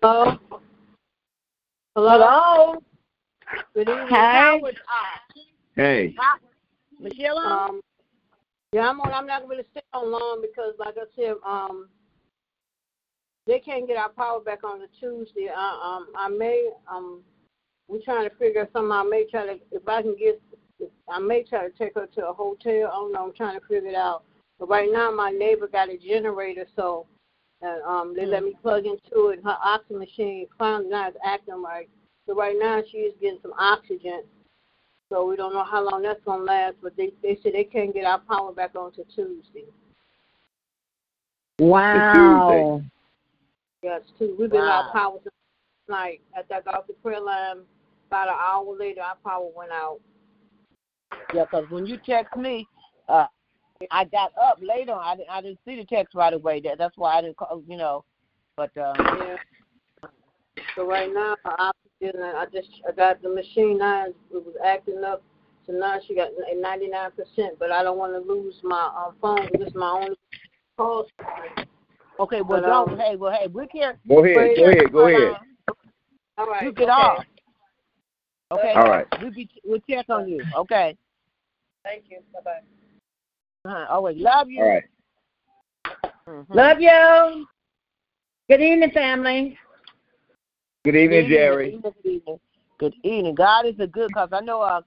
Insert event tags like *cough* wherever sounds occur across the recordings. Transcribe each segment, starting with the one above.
Hello. Hello. Hello. Good evening. Hi. Hey. Michelle. Um, yeah, I'm on. I'm not going to stay on long because, like I said, um, they can't get our power back on the Tuesday. Uh, um, I may um, we're trying to figure something. I may try to if I can get. I may try to take her to a hotel. I don't know. I'm trying to figure it out. But right now, my neighbor got a generator, so and um, they let me plug into it. Her oxygen machine finally not is acting right. So right now she is getting some oxygen. So we don't know how long that's gonna last, but they they said they can't get our power back on to Tuesday. Wow. Tuesday. Yes, too. We've been wow. out power since night. After I got off the prayer line, about an hour later, our power went out. Yeah, because when you text me, uh, I got up later. I didn't, I didn't see the text right away. That that's why I didn't call. You know, but uh, yeah. So right now, I I just I got the machine now. It was acting up. So now she got a 99 percent. But I don't want to lose my um, phone. This is my only call. Okay, well but, don't. Um, hey, well, hey, we can't. Go ahead. Go ahead. Go ahead. All right. You get okay. off. Okay. All right. We be we'll check on you. Okay. Thank you. Bye bye. Uh-huh. Always love you. All right. mm-hmm. Love you. Good evening, family. Good evening, Jerry. Good evening. Good evening. God is a good because I know uh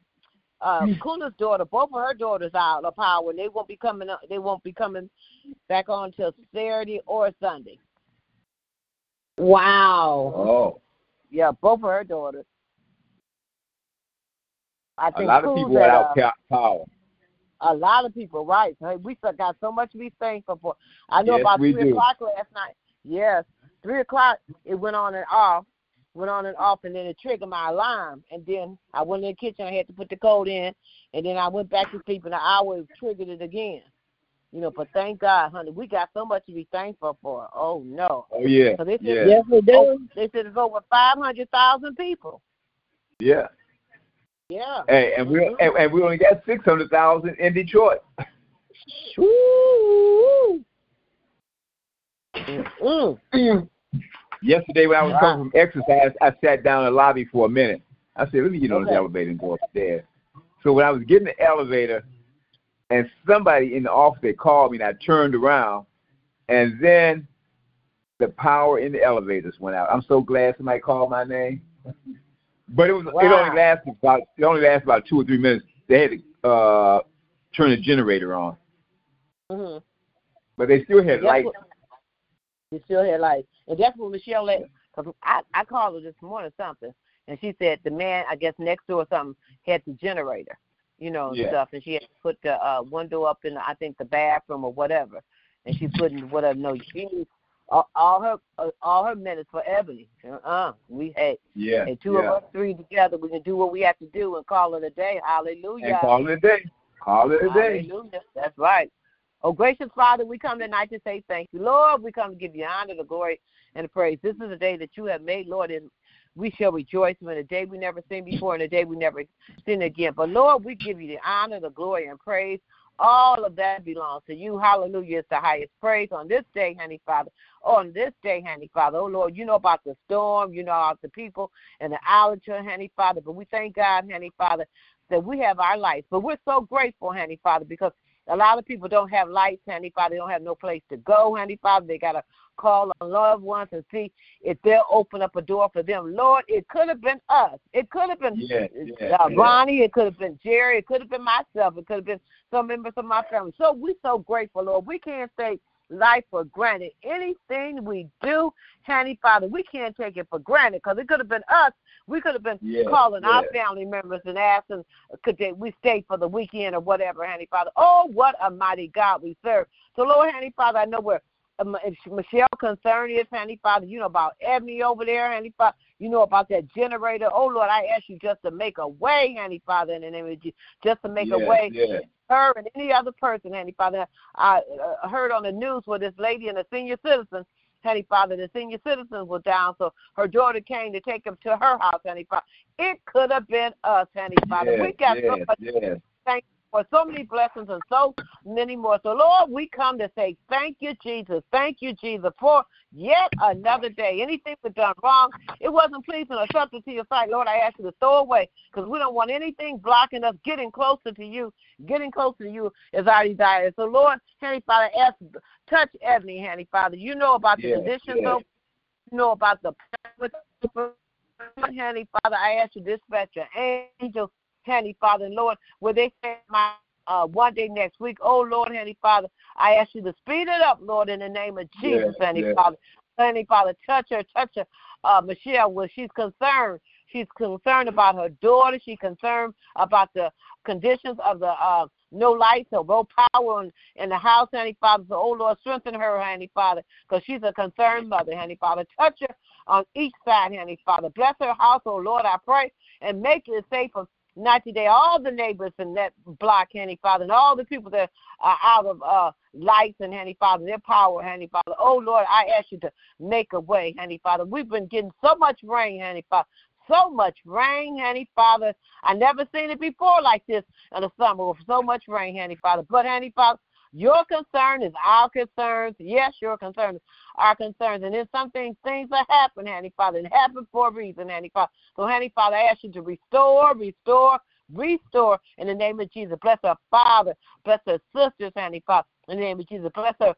uh Kuna's daughter, both of her daughters are out of power and they won't be coming up they won't be coming back on till Saturday or Sunday. Wow. Oh. Yeah, both of her daughters. I think a lot of people without uh, power a lot of people, right? We got so much to be thankful for. I know yes, about three do. o'clock last night. Yes, three o'clock it went on and off, went on and off, and then it triggered my alarm. And then I went in the kitchen. I had to put the code in, and then I went back to sleep, and an hour triggered it again. You know, but thank God, honey, we got so much to be thankful for. Oh no. Oh yeah. So they said, yeah. Yes, we do. Oh, they said it's over five hundred thousand people. Yeah. Yeah. Hey, and we and, and we only got six hundred thousand in Detroit. *laughs* Mm. Yesterday when I was wow. coming from exercise, I sat down in the lobby for a minute. I said, "Let me get on okay. this elevator and go upstairs." So when I was getting the elevator, and somebody in the office they called me, and I turned around, and then the power in the elevators went out. I'm so glad somebody called my name. But it was wow. it only lasted about it only lasted about two or three minutes. They had to uh, turn the generator on. Mm-hmm. But they still had lights. they still had light, and that's what Michelle let. Cause I I called her this morning something, and she said the man I guess next door or something had the generator, you know, and yeah. stuff, and she had to put the uh, window up in I think the bathroom or whatever, and she put in whatever. No, she all, all her uh, all her minutes for Ebony. Uh-uh. We had yeah, and two yeah. of us three together. We can do what we have to do and call it a day. Hallelujah. And call it a day. Call it a day. Hallelujah. That's right. Oh, gracious Father, we come tonight to say thank you. Lord, we come to give you honor, the glory, and the praise. This is a day that you have made, Lord, and we shall rejoice in a day we never seen before and a day we never seen again. But Lord, we give you the honor, the glory, and praise. All of that belongs to you. Hallelujah. It's the highest praise on this day, honey Father. On this day, honey Father. Oh Lord, you know about the storm, you know about the people and the outage, honey Father. But we thank God, honey Father, that we have our life. But we're so grateful, honey Father, because a lot of people don't have lights, honey Father. They don't have no place to go, honey Father. They gotta call on loved ones and see if they'll open up a door for them. Lord, it could have been us. It could have been yeah, yeah, uh, yeah. Ronnie. It could have been Jerry. It could have been myself. It could have been some members of my family. So we're so grateful, Lord. We can't take life for granted. Anything we do, honey Father, we can't take it for granted because it could have been us. We could have been yeah, calling yeah. our family members and asking, could they, we stay for the weekend or whatever, honey Father. Oh, what a mighty God we serve. So, Lord, honey Father, I know we're Michelle concerned is, Honey Father, you know about Ebony over there, Honey Father, you know about that generator. Oh Lord, I ask you just to make a way, Honey Father, in the name of Jesus, just to make yes, a way. Her and any other person, Honey Father. I uh, heard on the news where this lady and a senior citizen, Honey Father, the senior citizens were down, so her daughter came to take him to her house, Honey Father. It could have been us, Honey Father. Yes, we got yes, so much yes. thank for so many blessings and so many more. So, Lord, we come to say thank you, Jesus. Thank you, Jesus, for yet another day. Anything we've done wrong, it wasn't pleasing or acceptable to your sight. Lord, I ask you to throw away because we don't want anything blocking us getting closer to you. Getting closer to you is our desire. So, Lord, Heavenly Father, ask, touch Ebony, Heavenly Father. You know about the yes, conditions, yes. you know about the Heavenly Father, I ask you to dispatch your angels Heavenly Father, and Lord, where they say my uh, one day next week. Oh, Lord, Heavenly Father, I ask you to speed it up, Lord, in the name of Jesus, yes, Heavenly yes. Father. Heavenly Father, touch her, touch her, uh, Michelle, where she's concerned. She's concerned about her daughter. She's concerned about the conditions of the uh, no lights or no power in, in the house, Heavenly Father. So, oh Lord, strengthen her, Heavenly Father, because she's a concerned mother, Heavenly Father. Touch her on each side, Heavenly Father. Bless her house, oh Lord, I pray, and make it safe for 90 today. all the neighbors in that block, Handy Father, and all the people that are out of uh, lights and Handy Father, their power, Handy Father. Oh Lord, I ask you to make a way, Handy Father. We've been getting so much rain, Handy Father. So much rain, Handy Father. I never seen it before like this in the summer with so much rain, Handy Father. But Handy Father, your concern is our concerns. Yes, your concern is our concerns. And then some things, things that happen, Handy Father, and happen for a reason, Handy Father. So, Handy Father, I ask you to restore, restore, restore in the name of Jesus. Bless her father, bless her sisters, Handy Father, in the name of Jesus. Bless her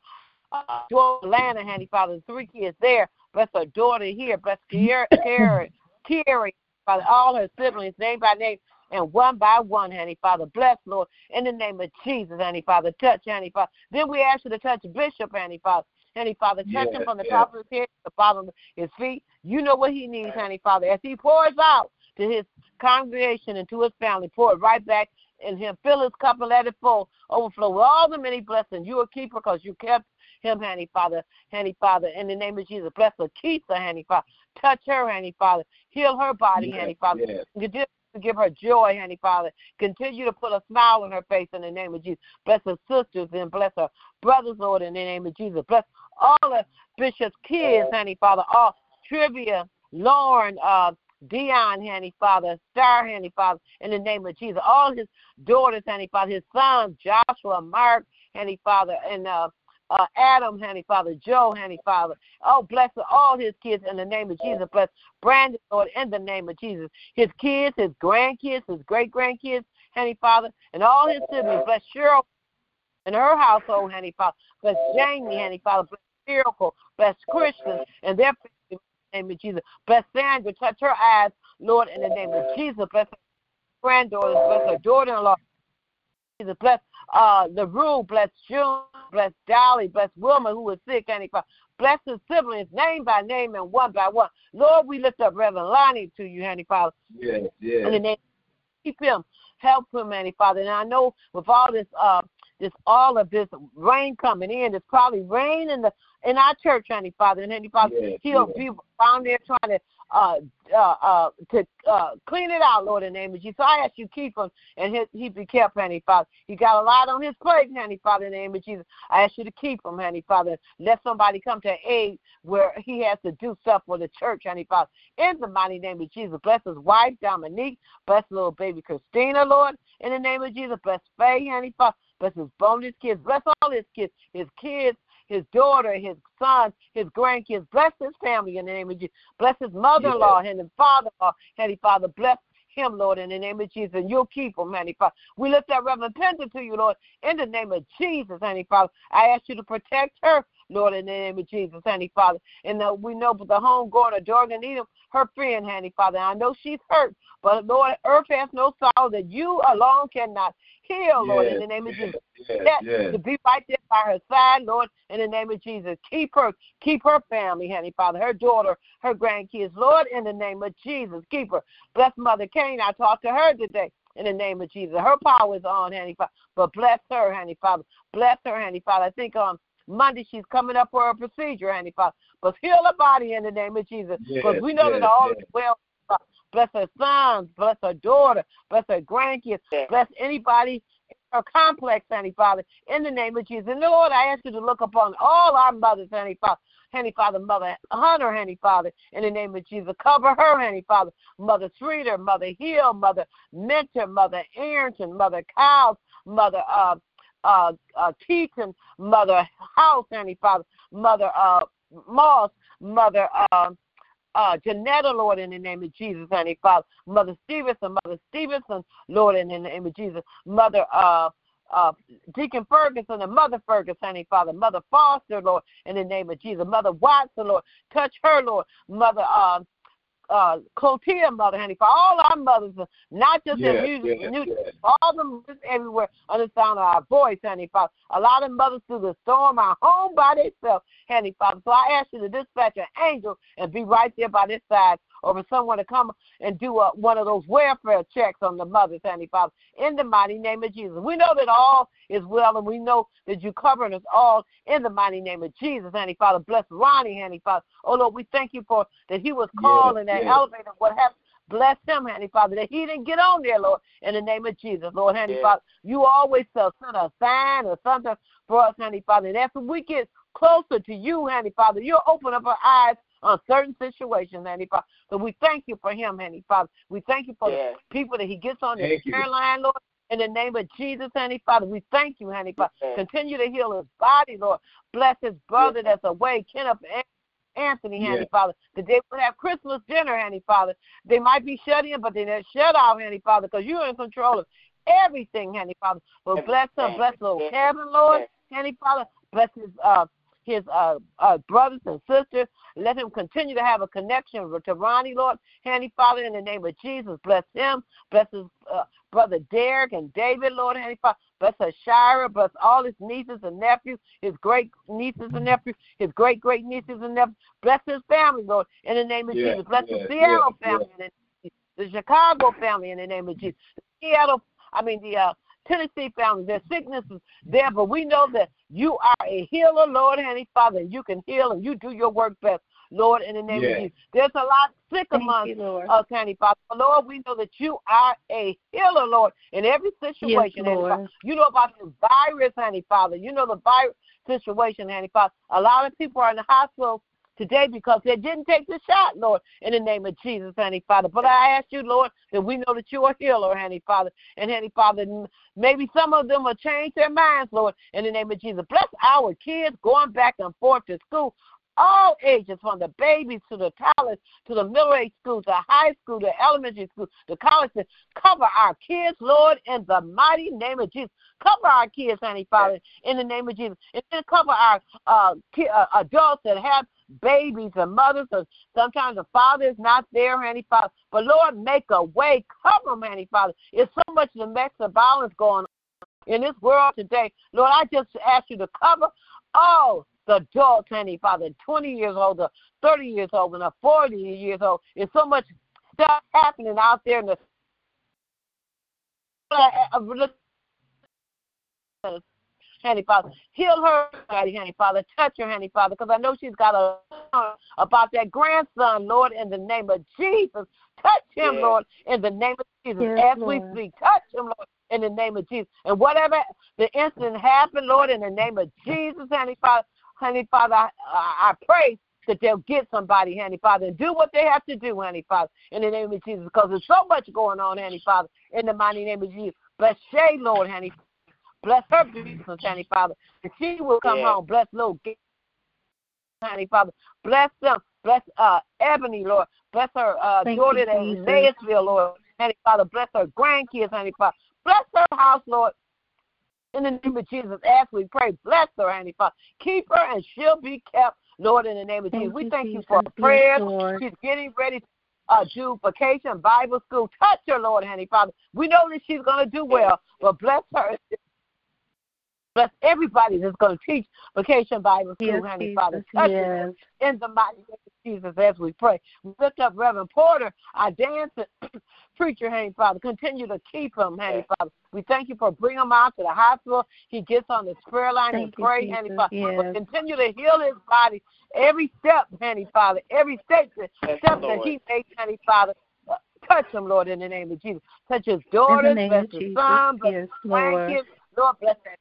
uh, Atlanta, Handy Father, three kids there. Bless her daughter here. Bless Carrie, Carrie, Father, all her siblings, name by name and one by one, honey, Father. Bless, Lord, in the name of Jesus, honey, Father. Touch, honey, Father. Then we ask you to touch Bishop, honey, Father. Honey, Father, touch him from the top of his head to the bottom of his feet. You know what he needs, honey, Father. As he pours out to his congregation and to his family, pour it right back in him. Fill his cup and let it full, overflow with all the many blessings. You are keeper because you kept him, honey, Father, honey, Father. In the name of Jesus, bless her, keep her, honey, Father. Touch her, honey, Father. Heal her body, yes, honey, Father. Yes to give her joy, honey, Father. Continue to put a smile on her face in the name of Jesus. Bless her sisters and bless her brothers, Lord, in the name of Jesus. Bless all the Bishop's kids, honey, Father. All Trivia, Lauren, uh, Dion, honey, Father, Star, honey, Father, in the name of Jesus. All his daughters, honey, Father, his sons, Joshua, Mark, honey, Father, and uh, uh, Adam, honey, Father, Joe, honey, Father. Oh, bless all his kids in the name of Jesus. Bless Brandon, Lord, in the name of Jesus. His kids, his grandkids, his great grandkids, honey, Father, and all his siblings. Bless Cheryl and her household, honey, Father. Bless Jamie, honey, Father. Bless Miracle. Bless Christians and their family in the name of Jesus. Bless Sandra. Touch her eyes, Lord, in the name of Jesus. Bless her granddaughters. Bless her daughter in law. Jesus. Bless uh, LaRue. Bless June Bless Dolly. Bless Wilma, who was sick, Annie Father. Bless his siblings, name by name and one by one. Lord, we lift up Reverend Lonnie to you, Honey Father. Yes, yes. In the name, keep him, help him, Honey Father. And I know with all this, uh, this all of this rain coming in, it's probably rain in the in our church, Honey Father. And Honey Father, yes, he'll yes. be down there trying to uh, uh, uh, to uh, clean it out, Lord, in the name of Jesus. So I ask you keep him and he, be kept, Honey Father. He got a lot on his plate, Honey Father, in the name of Jesus. I ask you to keep him, Honey Father. Let somebody come to aid where he has to do stuff for the church, Honey Father. In the mighty name of Jesus, bless his wife, Dominique. Bless little baby Christina, Lord, in the name of Jesus. Bless Faye, Honey Father. Bless his bonus kids. Bless all his kids, his kids, his daughter, his sons, his grandkids. Bless his family in the name of Jesus. Bless his mother-in-law and his father-in-law. Heavenly Father, bless him, Lord, in the name of Jesus. And you'll keep him, Heavenly Father. We lift that Reverend Penta to you, Lord, in the name of Jesus, Heavenly Father. I ask you to protect her, Lord, in the name of Jesus, Heavenly Father. And uh, we know the home going to Jordan Needham, her friend, Heavenly Father. I know she's hurt, but Lord, earth has no sorrow that you alone cannot heal, Lord, yes, in the name of Jesus. Yes, yes. To be right there by her side, Lord, in the name of Jesus. Keep her, keep her family, honey, Father, her daughter, her grandkids, Lord, in the name of Jesus. Keep her. Bless Mother Kane. I talked to her today in the name of Jesus. Her power is on, honey, Father. But bless her, honey, Father. Bless her, honey, Father. I think on Monday she's coming up for a procedure, honey, Father. But heal her body in the name of Jesus. Because yes, we know yes, that all yes. is well Bless her sons. Bless her daughter. Bless her grandkids. Bless anybody her complex, Honey Father, in the name of Jesus. And Lord, I ask you to look upon all our mothers, Honey Father. Honey Father, Mother Hunter, Honey Father, in the name of Jesus. Cover her, Honey Father. Mother Streeter, Mother Hill, Mother Mentor, Mother Arrington, Mother Cows, Mother uh, uh, uh, Keaton, Mother House, Heavenly Father, Mother uh, Moss, Mother uh, uh, Janetta, Lord, in the name of Jesus, honey, Father. Mother Stevenson, Mother Stevenson, Lord, in the name of Jesus. Mother uh, uh, Deacon Ferguson and Mother Ferguson, honey, Father. Mother Foster, Lord, in the name of Jesus. Mother Watson, Lord. Touch her, Lord. Mother uh, uh, Clotilde mother, honey, for all our mothers, not just yes, in music, yes, music yes. all the mothers everywhere on the sound of our voice, honey, Father. A lot of mothers through the storm are home by themselves, honey, Father. So I ask you to dispatch an angel and be right there by this side or for someone to come and do a, one of those welfare checks on the mothers, honey, Father, in the mighty name of Jesus. We know that all is well, and we know that you're covering us all in the mighty name of Jesus, honey, Father. Bless Ronnie, honey, Father. Oh, Lord, we thank you for that he was called yes, in that yes. elevator. What happened? Bless him, honey, Father, that he didn't get on there, Lord, in the name of Jesus, Lord, honey. Father. You always send a sign or something for us, honey, Father. And after we get closer to you, honey, Father, you'll open up our eyes on certain situations, Handy Father. So we thank you for him, Handy Father. We thank you for yes. the people that he gets on the prayer line, Lord. In the name of Jesus, Handy Father, we thank you, Handy Father. Yes. Continue to heal his body, Lord. Bless his brother yes. that's away, Kenneth Anthony, Handy yes. Father. That they would have Christmas dinner, Handy Father. They might be shut in, but they're not shut out, Handy Father, because you're in control of everything, Handy Father. Well, bless him, bless little Kevin, Lord, Handy Father. Bless his uh, his uh, uh, brothers and sisters. Let him continue to have a connection with Ronnie, Lord. Handy Father, in the name of Jesus, bless him. Bless his uh, brother Derek and David, Lord. Handy Father, bless Shira. Bless all his nieces and nephews, his great nieces and nephews, his great great nieces and nephews. Bless his family, Lord, in the name of yes, Jesus. Bless yes, the Seattle yes, family, yes. the, the Chicago family, in the name of Jesus. The Seattle, I mean the uh, Tennessee family. There's sicknesses there, but we know that you are a healer, Lord, Heavenly Father. You can heal and you do your work best, Lord, in the name yes. of Jesus. There's a lot sick among us, Heavenly Father. But Lord, we know that you are a healer, Lord, in every situation, yes, Lord. You know about the virus, Heavenly Father. You know the virus situation, Heavenly Father. A lot of people are in the hospital today because they didn't take the shot, Lord, in the name of Jesus, Honey Father. But I ask you, Lord, that we know that you are healer, Honey Father. And Honey Father, maybe some of them will change their minds, Lord, in the name of Jesus. Bless our kids going back and forth to school all ages, from the babies to the college, to the middle age school, to high school, to elementary school, to college. To Cover our kids, Lord, in the mighty name of Jesus. Cover our kids, honey, Father, in the name of Jesus. And then cover our uh, uh, adults that have babies and mothers, or sometimes the father is not there, Honey Father. But Lord, make a way, cover them, Honey Father. It's so much domestic violence going on in this world today. Lord, I just ask you to cover all the adults, Honey Father, 20 years old, the 30 years old, and the 40 years old. There's so much stuff happening out there in the uh, uh, uh, Handy Father. Heal her, Handy Father. Touch her, Handy Father, because I know she's got a about that grandson, Lord, in the name of Jesus. Touch him, yes. Lord, in the name of Jesus. Yes, As Lord. we speak, touch him, Lord, in the name of Jesus. And whatever the incident happened, Lord, in the name of Jesus, Handy Father, Handy Father, I, I pray that they'll get somebody, Handy Father, and do what they have to do, Handy Father, in the name of Jesus, because there's so much going on, Handy Father, in the mighty name of Jesus. Bless Shay, Lord, Handy Bless her business, Honey Father. And she will come yeah. home. Bless little Honey Father. Bless them. Bless uh, Ebony, Lord. Bless her uh, daughter in Maysville, Lord. Honey Father. Bless her grandkids, Honey Father. Bless her house, Lord. In the name of Jesus, as we pray, bless her, Honey Father. Keep her and she'll be kept, Lord, in the name of thank Jesus. We thank you for her prayers. She's getting ready to uh, do vacation Bible school. Touch her, Lord, Honey Father. We know that she's going to do well, but bless her Bless everybody that's going to teach Vacation Bible School, yes, honey, Father. Touch yes. in the mighty name of Jesus as we pray. We lift up Reverend Porter, our dancing *clears throat* preacher, honey, Father. Continue to keep him, honey, Father. We thank you for bringing him out to the hospital. He gets on the prayer line thank and pray, honey, Father. Yes. But continue to heal his body every step, honey, Father. Every step, step that he makes, honey, Father. Uh, touch him, Lord, in the name of Jesus. Touch his daughters, bless his son, bless his grandkids, Lord, bless their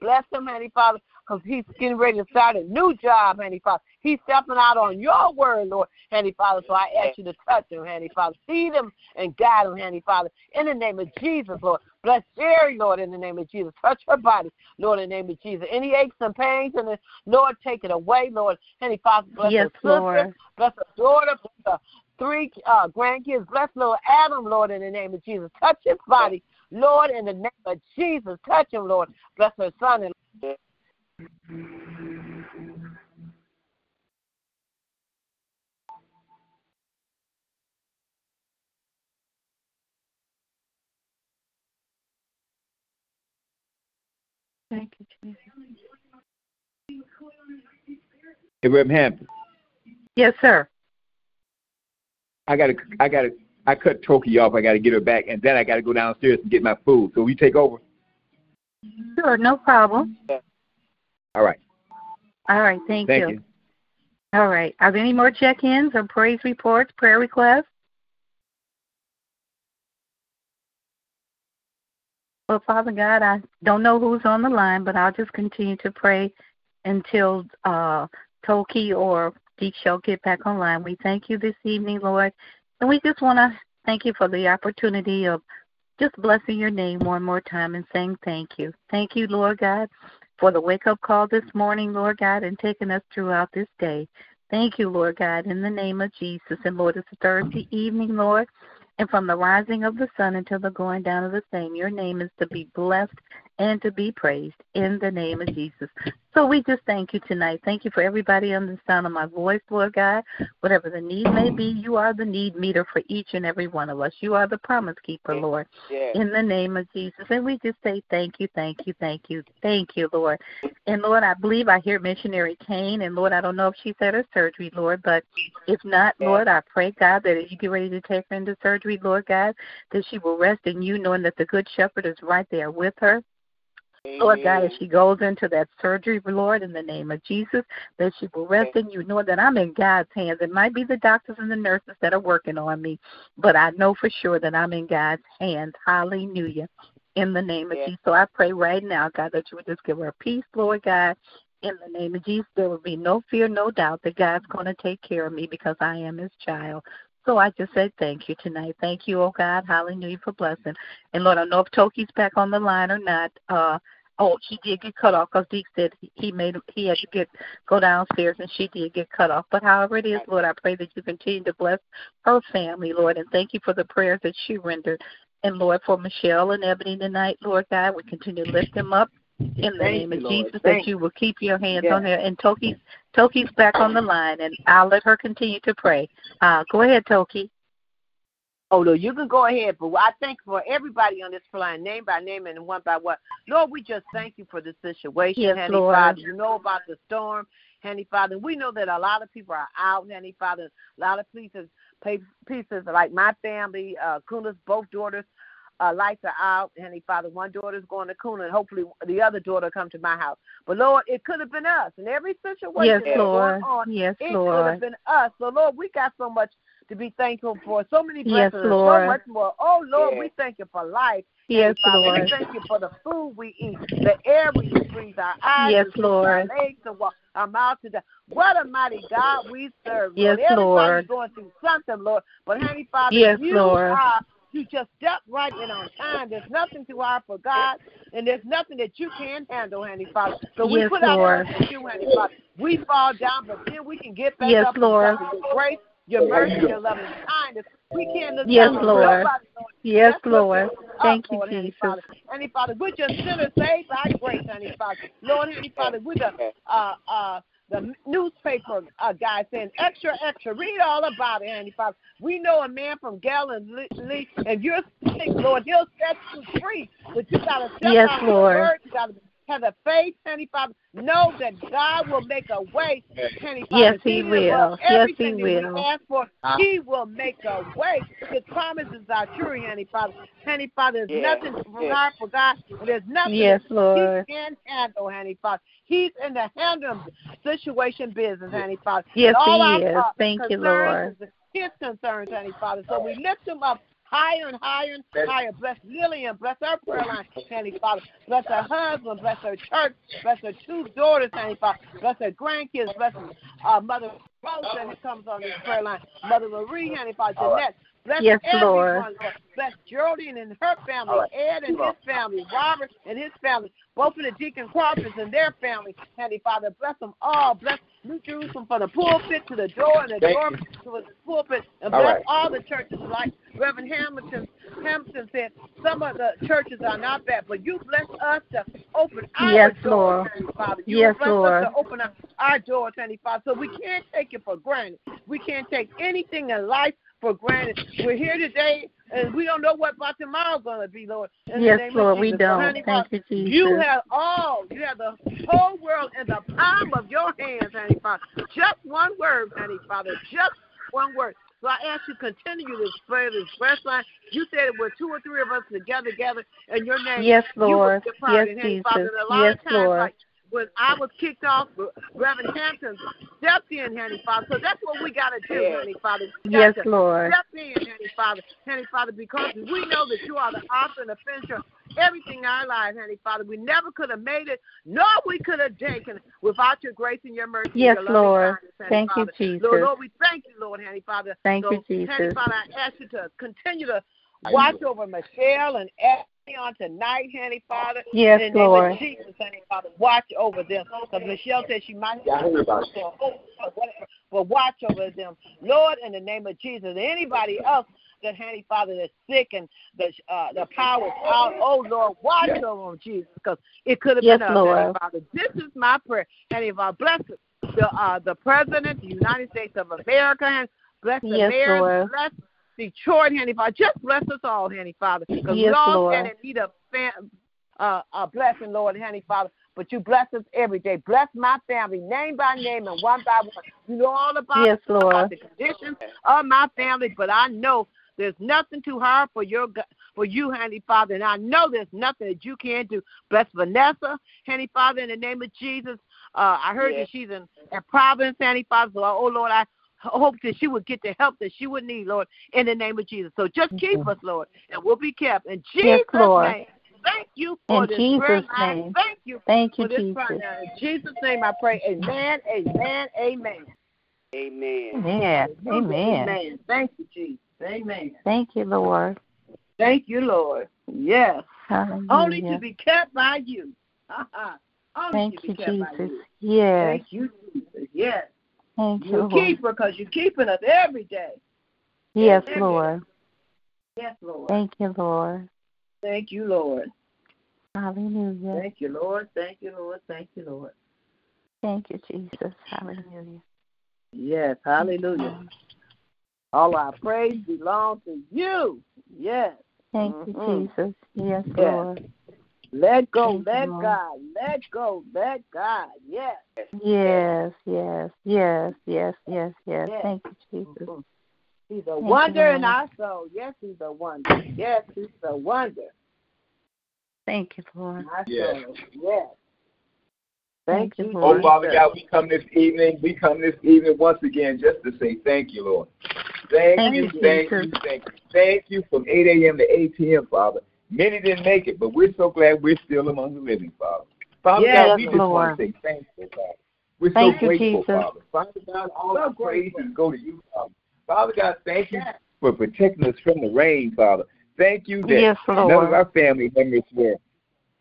Bless them, Heavenly Father. because he's getting ready to start a new job, Handy Father. He's stepping out on your word, Lord, Handy Father. So I ask you to touch him, Handy Father. Feed him and guide him, Handy Father. In the name of Jesus, Lord. Bless Sherry, Lord, in the name of Jesus. Touch her body, Lord, in the name of Jesus. Any aches and pains, and the Lord, take it away, Lord. Handy Father, bless yes, her sister, Lord. bless her daughter, bless her three uh, grandkids. Bless little Adam, Lord, in the name of Jesus. Touch his body, Lord, in the name of Jesus. Touch him, Lord. Bless her son and Thank you, Jesus. Hey, Reverend Hampton, Yes, sir. I gotta, I gotta, I cut Toki off. I gotta get her back, and then I gotta go downstairs and get my food. So we take over? Sure, no problem. All right. All right, thank, Thank you. All right. Are there any more check-ins or praise reports, prayer requests? Well, Father God, I don't know who's on the line, but I'll just continue to pray until uh, Toki or Deeksho get back online. We thank you this evening, Lord, and we just want to thank you for the opportunity of just blessing your name one more time and saying thank you. Thank you, Lord God, for the wake up call this morning, Lord God, and taking us throughout this day. Thank you, Lord God, in the name of Jesus. And Lord, it's Thursday evening, Lord. And from the rising of the sun until the going down of the same, your name is to be blessed and to be praised in the name of Jesus. So we just thank you tonight. Thank you for everybody on the sound of my voice, Lord God. Whatever the need may be, you are the need meter for each and every one of us. You are the promise keeper, Lord, in the name of Jesus. And we just say thank you, thank you, thank you, thank you, Lord. And Lord, I believe I hear missionary Kane, and Lord, I don't know if she's at her surgery, Lord, but if not, Lord, I pray, God, that as you get ready to take her into surgery, Lord God, that she will rest in you, knowing that the Good Shepherd is right there with her. Lord God, as she goes into that surgery, Lord, in the name of Jesus, that she will rest in you, knowing that I'm in God's hands. It might be the doctors and the nurses that are working on me, but I know for sure that I'm in God's hands. Hallelujah. In the name of Jesus. So I pray right now, God, that you would just give her peace, Lord God. In the name of Jesus, there will be no fear, no doubt that God's going to take care of me because I am his child. So I just say thank you tonight. Thank you, oh God. Hallelujah for blessing. And Lord, I don't know if Toki's back on the line or not. Uh Oh, she did get cut off because Deke said he made he had to get go downstairs, and she did get cut off. But however it is, Lord, I pray that you continue to bless her family, Lord, and thank you for the prayers that she rendered. And Lord, for Michelle and Ebony tonight, Lord God, we continue to lift them up in the Thank name you, of Lord. Jesus Thank that you will keep your hands Yes. on her. And Toki's Toki's back on the line, and I'll let her continue to pray. Uh, go ahead, Toki. Oh, no, you can go ahead, but I thank for everybody on this line, name by name and one by one. Lord, we just thank you for this situation, Yes, Lord. Father. You know about the storm, Handy Father. We know that a lot of people are out, Handy Father. A lot of pieces, pieces like my family, uh, Kuna's both daughters. Uh, lights are out, Handy Father. One daughter's going to Kuna, and hopefully the other daughter come to my house. But Lord, it could have been us. And every situation Yes, that's Lord. going on, Yes, it could have been us. So Lord, we got so much to be thankful for. So many blessings, and Lord. so much more. Oh Lord, we thank you for life. Yes, Father, Lord. we thank you for the food we eat, the air we breathe, our eyes Yes, to see, Lord. our legs to walk, our mouth to die. What a mighty God we serve, Yes, Lord. Everybody's Lord. going through something, Lord. But honey, Father, Yes, you Lord. are you just step right in on time. There's nothing too hard for God, and there's nothing that you can't handle, honey, Father. So we Yes, put our Lord. trust in you, honey, Father. We fall down, but then we can get back Yes, up Lord. because of your grace, your mercy, your loving kindness. We can't look Yes, down Lord. nobody, Lord. Yes, Let's Lord. Thank you, Lord, Heavenly Jesus. Father. Heavenly Father, we're just sinners saved by grace, Heavenly Father. Lord, Heavenly Father, we're the uh uh the newspaper uh, guy saying extra, extra. Read all about it, Heavenly Father. We know a man from Galilee. If you're sick, Lord, he'll set you free. But you gotta step Yes, out Lord. the word. You gotta have the faith, Heavenly Father. Know that God will make a way, Heavenly Father. Yes, He Even will. Yes, He everything we will. ask for, He will make a way. His promises are true, Heavenly Father. Heavenly Father, there's nothing too hard for God, there's nothing Yes, Lord. He can handle, Heavenly Father. He's in the handle situation business, Heavenly Father. Yes, And all He our, is. uh, Thank you, Lord. His concerns, Heavenly Father. So we lift Him up higher and higher and higher. Bless Lillian. Bless her prayer line, Heavenly Father. Bless her husband. Bless her church. Bless her two daughters, Heavenly Father. Bless her grandkids. Bless uh, Mother Rosa who comes on this prayer line. Mother Marie, Heavenly Father. Jeanette. Bless yes, everyone. Lord. Bless Geraldine and her family. Ed and his family, Robert and his family, both of the Deacon Crawfords and their family. Heavenly Father, bless them all. Bless New Jerusalem from the pulpit to the door and the Thank door you. to the pulpit. And All bless right. all the churches like Reverend Hamilton Hampton said, some of the churches are not bad, but you bless us to open our Yes, doors, Lord. Heavenly Father. You Yes, bless Lord. us to open up our doors, Heavenly Father. So we can't take it for granted. We can't take anything in life for granted. We're here today, and we don't know what about tomorrow's going to be, Lord. In Yes, Lord, we don't. Heavenly Thank Father, you, Jesus. You have all. You have the whole world in the palm of your hands, Heavenly Father. Just one word, Heavenly Father. Just one word. So I ask you continue to spread this breast line. You said it were two or three of us together, together in your name. Yes, Lord. proud. Yes, Jesus. Father, Yes, Lord. like when I was kicked off, Reverend Hampton stepped in, Heavenly Father. So that's what we got to do, Heavenly Father. Yes, to Lord. Step in, Heavenly Father. Heavenly Father, because we know that you are the author and the finisher of everything in our lives, Heavenly Father. We never could have made it, nor we could have taken it without your grace and your mercy. Yes, your Lord. kindness, Heavenly Thank you, Jesus. Lord, Lord, we thank you, Lord, Heavenly Father. Thank so, you, Jesus. Heavenly Father, I ask you to continue to watch over Michelle and Ashley on tonight, Heavenly Father. Yes, in the name Lord. of Jesus, Heavenly Father, watch over them. Because Michelle said she might Yeah, I heard about it. whatever, but watch over them. Lord, in the name of Jesus, anybody else that Heavenly Father that's sick and the uh, the power's out, oh Lord, watch Yes. over them, Jesus, because it could have Yes, been us, Lord. Heavenly Father. This is my prayer, Heavenly Father. Bless the uh, the President, the United States of America, and bless the Yes, mayor, Lord. bless Detroit, Heavenly Father. Just bless us all, Heavenly Father, because we all Lord. stand in need of fam- uh, a blessing, Lord, Heavenly Father. But you bless us every day. Bless my family, name by name and one by one. You know all about, Yes, Lord. about the conditions of my family, but I know there's nothing too hard for your go- for you, Heavenly Father, and I know there's nothing that you can't do. Bless Vanessa, Heavenly Father, in the name of Jesus. Uh, I heard that she's in, in Providence, Heavenly Father. So, oh Lord, I hope that she would get the help that she would need, Lord, in the name of Jesus. So just mm-hmm. keep us, Lord, and we'll be kept in Jesus' Lord. name. Thank you for In this Jesus' prayer line. name. Thank you Thank you, for this Jesus. prayer line. In Jesus' name I pray. Amen, amen, amen. Amen. Amen. Amen. Amen. Thank you, Jesus. Amen. Thank you, Lord. Thank you, Lord. Yes. Hallelujah. Only to be kept by you. *laughs* Only Thank to you, be kept by Jesus. you. Yes. Thank you, Jesus. Yes. Thank you, You keep her because you're keeping us every day. Yes, every Lord. Yes, Lord. Thank you, Lord. Thank you, Lord. Hallelujah. Thank you, Lord. Thank you, Lord. Thank you, Lord. Thank you, Jesus. Hallelujah. Yes, hallelujah. All our praise belongs to you. Yes. Thank you, mm-hmm. Jesus. Yes, Yes. Lord. Let go, let God, let go, let God. Yes. Yes, yes, yes, yes, yes, yes. Yes. Thank you, Jesus. Mhm. He's a you, wonder in our soul. Yes, he's a wonder. Yes, he's a wonder Thank you, Lord. Yes. Yes. Thank Thank, you, you, Oh, Father God, we come this evening. We come this evening once again just to say thank you, Lord. Thank, Thank you, you, thank you, thank you. Thank you from 8 a.m. to 8 p.m., Father. Many didn't make it, but we're so glad we're still among the living, Father. Father Yes, God, we just Lord. want to say thank you, God. We're Thank so you, grateful, Jesus. Father. Father God, all So our grateful. praises go to you, Father. Father God, thank you Yes. for protecting us from the rain, Father. Thank you that Yes, none of Lord. our family members were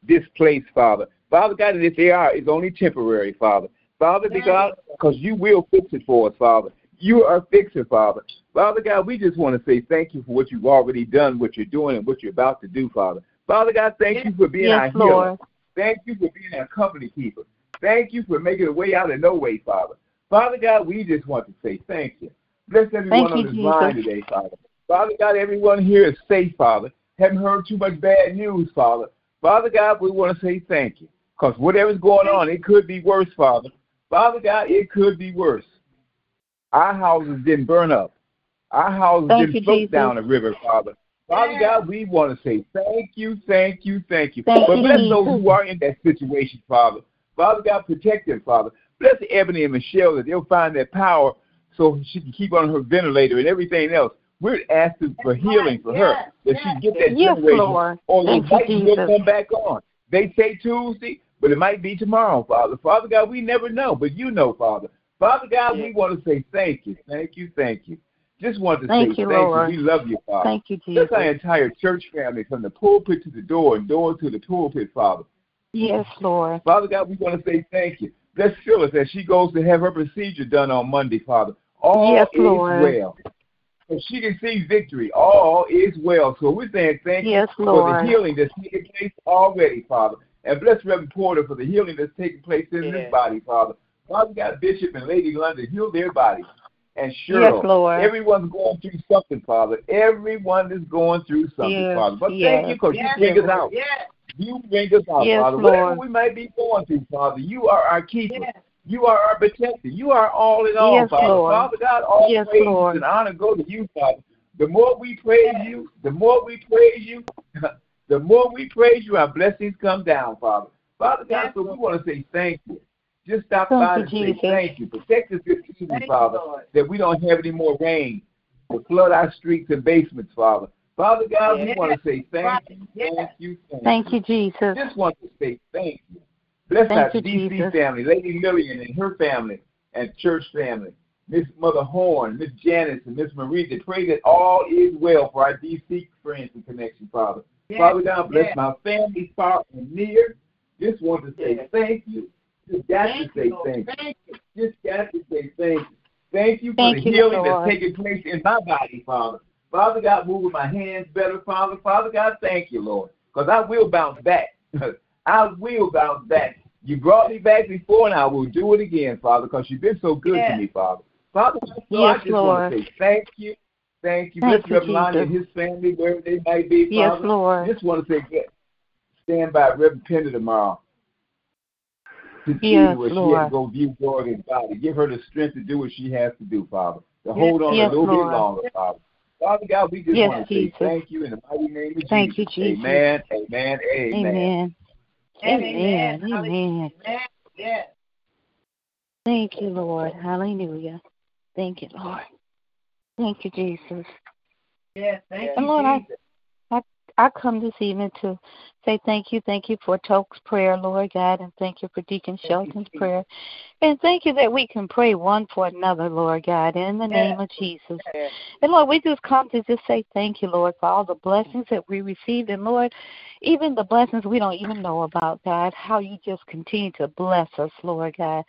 displaced, Father. Father God, and if they are, it's only temporary, Father. Father because because you will fix it for us, Father. You are fixing, Father. Father God, we just want to say thank you for what you've already done, what you're doing, and what you're about to do, Father. Father God, thank you for being our Yes, healer. Lord. Thank you for being our company keeper. Thank you for making a way out of no way, Father. Father God, we just want to say thank you. Bless everyone Thank on you, this Jesus. line today, Father. Father God, everyone here is safe, Father. Haven't heard too much bad news, Father. Father God, we want to say thank you. Because whatever's going on, it could be worse, Father. Father God, it could be worse. Our houses didn't burn up. Our houses Thank didn't you, float Jesus. down the river, Father. Father God, we want to say thank you, thank you, thank you. Thank but you, bless Jesus. those who are in that situation, Father. Father God, protect them, Father. Bless Ebony and Michelle that they'll find that power so she can keep on her ventilator and everything else. We're asking for healing for her, that she get that yes, generation, Lord. or Thank it might you, will come back on. They say Tuesday, but it might be tomorrow, Father. Father God, we never know, but you know, Father. Father God, we want to say thank you, thank you, thank you. Just want to Thank say you, thank Lord. you. We love you, Father. Thank you, Jesus. Just our entire church family, from the pulpit to the door and door to the pulpit, Father. Yes, Lord. Father God, we want to say thank you. Bless Phyllis as she goes to have her procedure done on Monday, Father. All Yes, is Lord. well. So she can see victory. All is well. So we're saying thank Yes, you for the healing that's taking place already, Father. And bless Reverend Porter for the healing that's taking place in his body, Father. Father God, Bishop and Lady London, heal their bodies. And Cheryl, Yes, Lord. everyone's going through something, Father. Everyone is going through something, Yes, Father. But yes. thank you because Yes, you bring us out. Yes. You bring us out, Yes, Father. Whatever we might be going through, Father, you are our keeper. Yes. You are our protector. You are all in all, Yes, Father. Lord. Father God, all Yes, praise Lord. and honor go to you, Father. The more we praise you, the more we praise you, *laughs* the more we praise you, our blessings come down, Father. Father God, Yes, so we want to say thank you. Just stop Thank by you, and say Jesus. thank you. Protect us this evening, you, Father, Lord. that we don't have any more rain to flood our streets and basements, Father. Father God, we want to say thank you, Yes. thank you, thank, Thank you, Jesus. just want to say thank you. Bless Thank our you, DC Jesus. family, Lady Lillian and her family, and church family. Miss Mother Horn, Miss Janice, and Miss Marie. They pray that all is well for our DC friends and connection, Father. Yes. Father God, bless Yes. my family far and near. Just want to say Yes. thank you. Just got Thank to say you, thank you. Thank you. Just got to say thank you. Thank you for Thank the you, healing Lord. that's taking place in my body, Father. Father God, moving my hands better, Father. Father God, thank you, Lord, because I will bounce back. *laughs* I will bounce back. You brought me back before, and I will do it again, Father, because you've been so good Yes. to me, Father. Father, so I Yes, just want to say thank you. Thank you. Thank Bless you, Reverend Lonnie and his family, wherever they might be, Father. Yes, Father. Lord. Just want to say, get, stand by Reverend Pender tomorrow. To see Yes, where she Lord. had to go view Jordan's body. Give her the strength to do what she has to do, Father. To hold on Yes, a little Lord. bit longer, Father. Father God, we just Yes, want to Jesus. say thank you in the mighty name of Thank you, Jesus. Jesus. Amen, amen, amen. Amen. Amen. Amen. Amen. Yes. Thank you, Lord. Hallelujah. Thank you, Lord. Thank you, Jesus. Yes. Thank And you, Lord, I- Jesus. I come this evening to say thank you. Thank you for Toke's prayer, Lord God, and thank you for Deacon Shelton's prayer. And thank you that we can pray one for another, Lord God, in the name of Jesus. And Lord, we just come to just say thank you, Lord, for all the blessings that we received. And Lord, even the blessings we don't even know about, God, how you just continue to bless us, Lord God.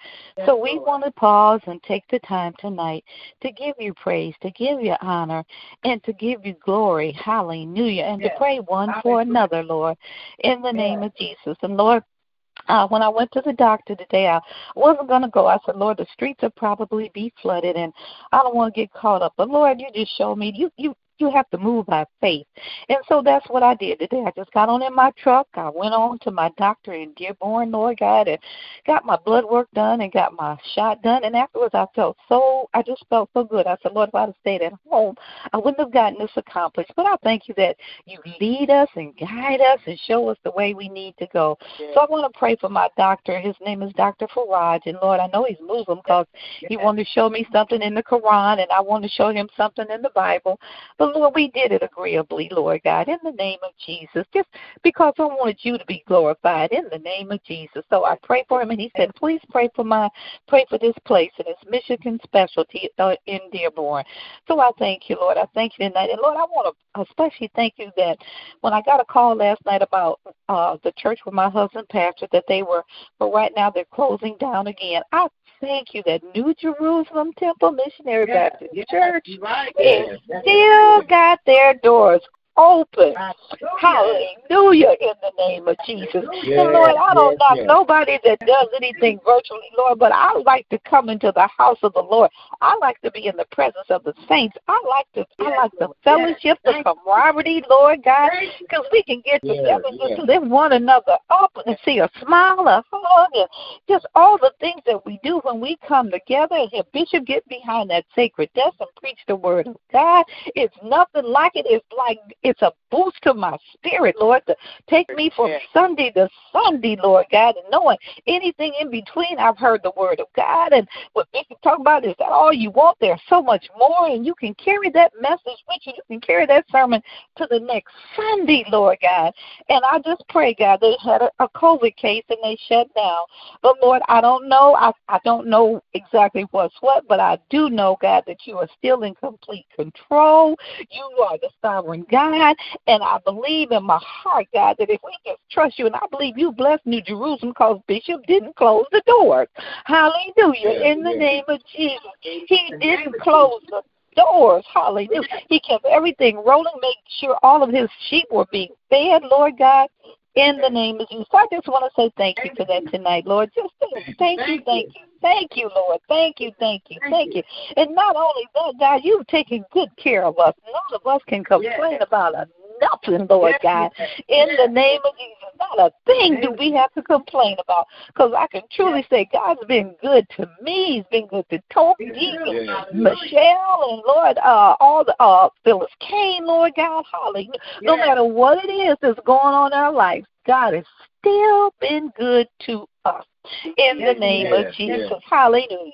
So we want to pause and take the time tonight to give you praise, to give you honor, and to give you glory. Hallelujah. And to pray one for another, Lord, in the name of Jesus. And Lord, uh, when I went to the doctor today, I wasn't going to go. I said, Lord, the streets will probably be flooded, and I don't want to get caught up. But Lord, you just showed me you you you have to move by faith, and so that's what I did today. I just got on in my truck. I went on to my doctor in Dearborn, Lord God, and got my blood work done and got my shot done. And afterwards, I felt so. I just felt so good. I said, Lord, if I'd have stayed at home, I wouldn't have gotten this accomplished. But I thank you that you lead us and guide us and show us the way we need to go. So I want to pray for my doctor. His name is Dr. Faraj. And Lord, I know he's Muslim because he wanted to show me something in the Quran and I wanted to show him something in the Bible. But Lord, we did it agreeably, Lord God, in the name of Jesus, just because I wanted you to be glorified in the name of Jesus. So I pray for him and he said, please pray for my, pray for this place and it's Michigan specialty uh, in Dearborn. So I thank you, Lord. I thank you tonight. And Lord, I want to especially thank you that when I got a call last night about uh, the church where my husband pastored, that they were, but right now they're closing down again. I thank you that New Jerusalem Temple Missionary Yes. Baptist Yes. Church right. is Yes. still got their doors open. Hallelujah. In the name of Jesus. Yes, and Lord, I don't yes, knock yes. nobody that does anything virtually, Lord, but I like to come into the house of the Lord. I like to be in the presence of the saints. I like to I like the fellowship, the. Camaraderie, Lord God, because we can get together and just lift one another up and see a smile, a hug, and just all the things that we do when we come together and hear Bishop get behind that sacred desk and preach the word of God. It's nothing like it. It's like it's a boost to my spirit, Lord, to take me from Sunday to Sunday, Lord God, and knowing anything in between, I've heard the word of God. And what Bishop talk about is that all you want, there's so much more, and you can carry that message with you. You can carry that sermon to the next Sunday, Lord God. And I just pray, God, they had a, a COVID case and they shut down. But Lord, I don't know. I, I don't know exactly what's what, but I do know, God, that you are still in complete control. You are the sovereign God. And I believe in my heart, God, that if we just trust you, and I believe you blessed New Jerusalem because Bishop didn't close the doors. Hallelujah. In the name of Jesus. He didn't close the doors. Hallelujah. He kept everything rolling, made sure all of his sheep were being fed, Lord God in the name of Jesus. I just want to say thank you for that tonight, Lord. Just thank you, thank you, thank you, Lord. Thank you, thank you, thank you. And not only that, God, you've taken good care of us. None of us can complain about a nothing, Lord God. In the name of Jesus, not a thing do we have to complain about. Because I can truly say God's been good to me. He's been good to Toby, yeah. Michelle, and Lord, uh, all the uh, Phyllis Kane, Lord God, hallelujah. No matter what it is that's going on in our lives, God has still been good to us in the name of Jesus. Hallelujah.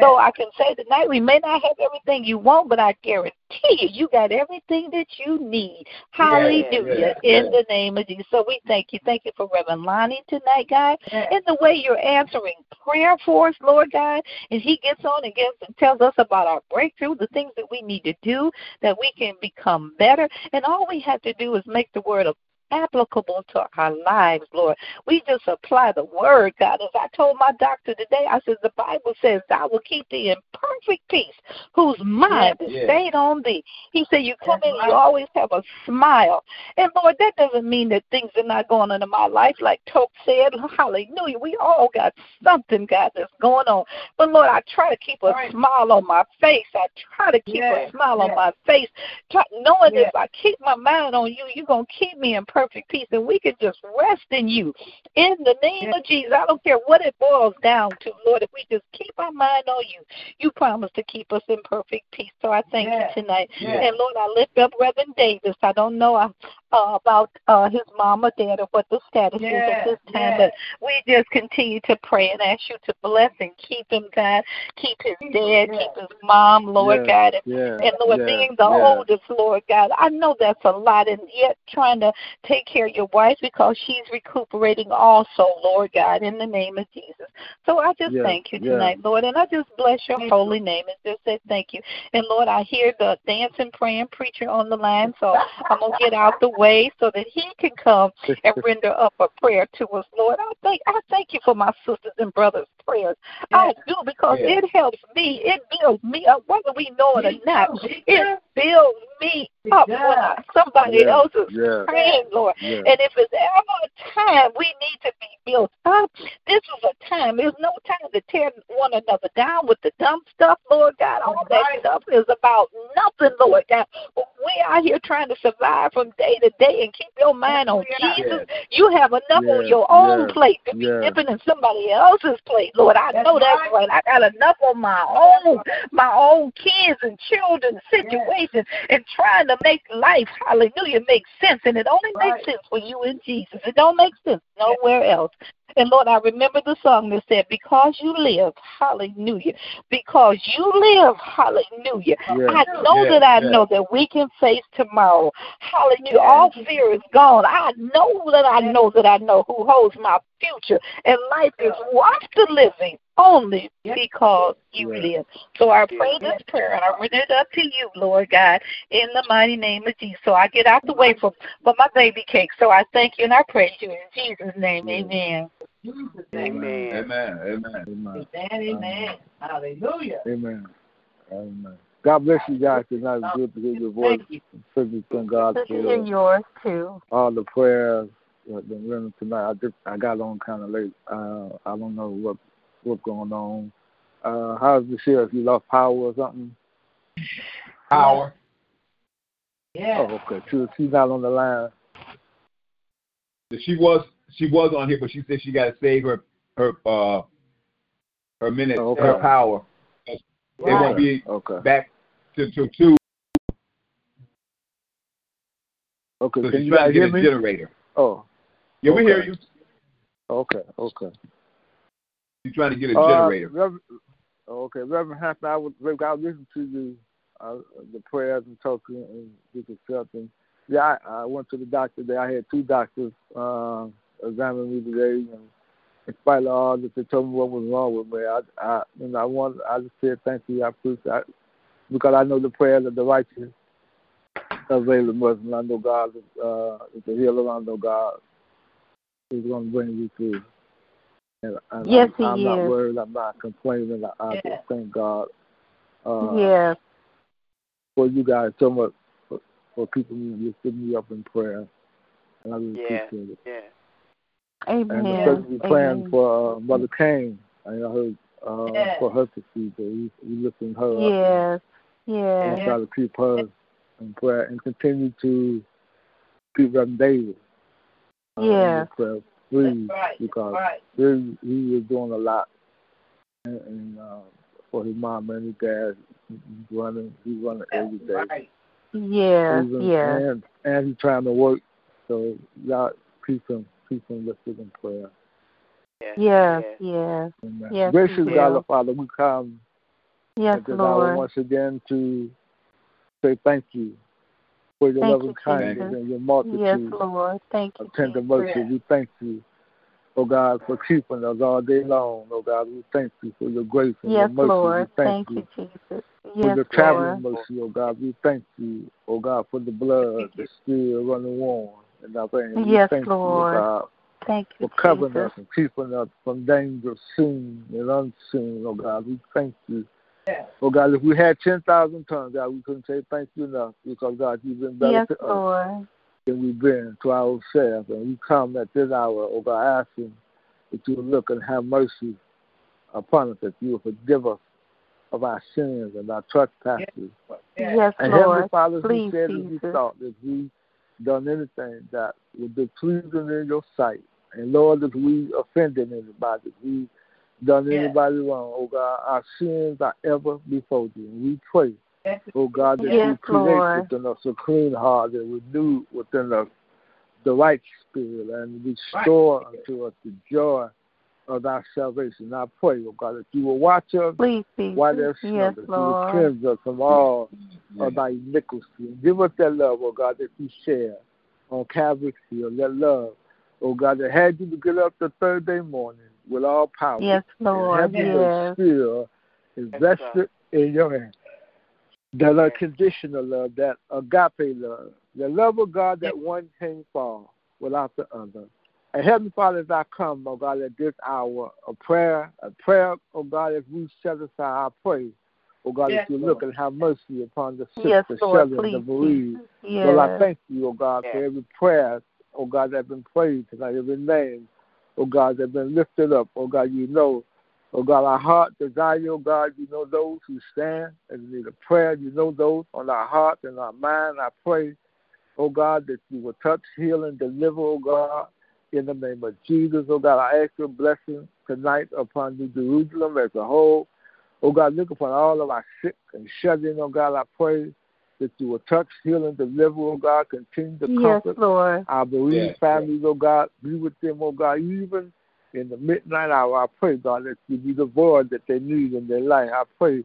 So I can say tonight we may not have everything you want, but I guarantee you, you got everything that you need. Hallelujah. In the name of Jesus. So we thank you. Thank you for Reverend Lonnie tonight, God. And the way you're answering prayer for us, Lord God. And he gets on and gets and tells us about our breakthrough, the things that we need to do, that we can become better. And all we have to do is make the word of applicable to our lives, Lord. We just apply the word, God. As I told my doctor today, I said, the Bible says, I will keep thee in perfect peace, whose mind is yeah. stayed on thee. He said, you come in, you uh-huh. always have a smile. And Lord, that doesn't mean that things are not going on in my life. Like Toke said, hallelujah. We all got something, God, that's going on. But Lord, I try to keep a right. smile on my face. I try to keep yeah. a smile on my face, try, knowing if I keep my mind on you, you're going to keep me in perfect perfect peace, and we can just rest in you. In the name of Jesus, I don't care what it boils down to, Lord, if we just keep our mind on you, you promise to keep us in perfect peace. So I thank you tonight. And Lord, I lift up Reverend Davis. I don't know uh, uh, about uh, his mom or dad or what the status is at this time, but we just continue to pray and ask you to bless and keep him, God. Keep his dad, keep his mom, Lord God. And, and Lord, being the oldest, Lord God, I know that's a lot, and yet trying to take care of your wife because she's recuperating also, Lord God, in the name of Jesus. So I just yeah, thank you tonight, yeah. Lord, and I just bless your holy name and just say thank you. And Lord, I hear the dancing, praying preacher on the line, so I'm gonna get out the way so that he can come and render up a prayer to us, Lord. I thank I thank you for my sisters and brothers' prayers. Yeah. I do because it helps me. It builds me up, whether we know it or not. It builds me up when I, somebody else is praying, Lord. Lord. Yeah. And if it's ever a time we need to be built up, this is a time. There's no time to tear one another down with the dumb stuff, Lord God. All that stuff is about nothing, Lord God. We are here trying to survive from day to day and keep your mind on Jesus. You have enough on your own plate to be dipping in somebody else's plate, Lord. I know that's right. I got enough on my own, my own kids and children situations, and trying to make life, hallelujah, make sense. And it only makes sense for you in Jesus. It don't make sense nowhere else. And Lord, I remember the song that said, Because you live, hallelujah. Because you live, hallelujah. I know that I know that we can face tomorrow. Hallelujah. All fear is gone. I know that I know that I know who holds my future. And life is worth the living only because you live. So I pray this prayer and I read it up to you, Lord God, in the mighty name of Jesus. So I get out the way for, for my baby cake. So I thank you and I praise you in Jesus' name. Amen. Amen. Amen. Amen. Amen. Amen. Hallelujah. Amen. Amen. God bless you guys tonight. It's good to hear your voice. Thank you. Thank God for yours too. All the prayers that been written tonight. I just I got on kind of late. Uh, I don't know what what's going on. Uh, how's the sheriff? You lost power or something? Power. Yeah. Oh, okay. She, she's not on the line. She was she was on here, but she said she got to save her her uh her minutes, oh, okay. her power. Right. It won't be okay. back to to two Okay, So can she's you trying guys to hear get a me? generator. Oh, Yeah, we hear you. okay, okay. She's trying to get a Uh, generator. Reverend, okay, Reverend Hampton, I was I listened to you, uh, the prayers and talking and just accepting. Yeah, I, I went to the doctor today. I had two doctors uh, examine me today, and in spite of all that, they told me what was wrong with me. I, I, you know, I want, I just said thank you. I appreciate it because I know the prayers of the righteous available much, and I know God is, uh, is a healer. I know God is going to bring you through. And, and Yes, I'm, I'm He not is. worried. I'm not complaining. I, I just thank God uh, yes. for you guys so much for, for keeping me, lifting me up in prayer. And I really Yeah. appreciate it. Yeah. And especially praying Amen. for uh, Mother Kane. I heard uh, for her procedure. We, we lifting her up. Yes. And Yes. try to keep her in prayer and continue to keep Reverend David. Uh, in Yeah. your prayer, please, because he, he is doing a lot. And, and uh, for his mom and his dad, he's running, he's running every day. Yeah, Even- Yes. And, and he's trying to work. So y'all keep him, keep him lifted in prayer. Yes. Yes. Amen. Yes, Gracious God, will. our Father, we come Yes, at Lord. once again to say thank you for your Thank loving you, kindness and your multitude Yes, Lord. Thank you. of tender Jesus. mercy. We thank you, oh God, for keeping us all day long. Oh God, we thank you for your grace and Yes, your mercy. Lord. We thank, Thank you Jesus. for Yes, your traveling Lord. mercy, oh God. We thank you, oh God, for the blood that's still running warm in our veins. Yes, thank Lord. you, oh God, Thank you, for covering Jesus. us and keeping us from danger seen and unseen, oh God. We thank you. Oh God, if we had 10,000 tongues, God, we couldn't say thank you enough because, God, you've been better Yes, to us Lord. than we've been to ourselves. And we come at this hour, oh God, asking that you will look and have mercy upon us, that you will forgive us of our sins and our trespasses. Yes, And Heavenly Lord. Father, as we Please, said, as we Jesus. thought, that we done anything that would be pleasing in your sight. And Lord, if we offended anybody, if we done anybody wrong, oh God, our sins are ever before you. And we pray, oh God, that Yes, you create Lord. within us a clean heart and renew within us the right spirit and restore unto us the joy of our salvation. I pray, oh God, that you will watch us Please, Jesus. while there's Yes, that you will cleanse us from all of thy iniquity. And give us that love, oh God, that you share on Calvary's Hill, that love, oh God, that had you to get up the third day morning with all power. Yes, Lord. And heaven Yes. and still is in your hand. That unconditional love, that agape love, the love of God that one can fall without the other. And Heavenly Father, as I come, oh God, at this hour of prayer, a prayer, oh God, as we set aside our praise, oh God, Yes, that you Lord. look and have mercy upon the sick, Yes, the Lord. shelter, and the Please, bereaved. Jesus. Yes. Lord, I thank you, oh God, for Yes. every prayer, oh God, that has been prayed tonight, every name, oh God, that has been lifted up. Oh God, you know, oh God, our heart desire, oh God, you know those who stand and need a prayer. You know those on our heart and our mind. I pray, oh God, that you will touch, heal, and deliver, oh God, in the name of Jesus. Oh God, I ask your blessing tonight upon New Jerusalem as a whole. Oh God, look upon all of our sick and shut in, oh God, I pray that you will touch, heal, and deliver, oh God, continue to Yes, comfort Lord. our bereaved Yes, families, oh God, be with them, oh God, even in the midnight hour. I pray, God, that you be the void that they need in their life. I pray,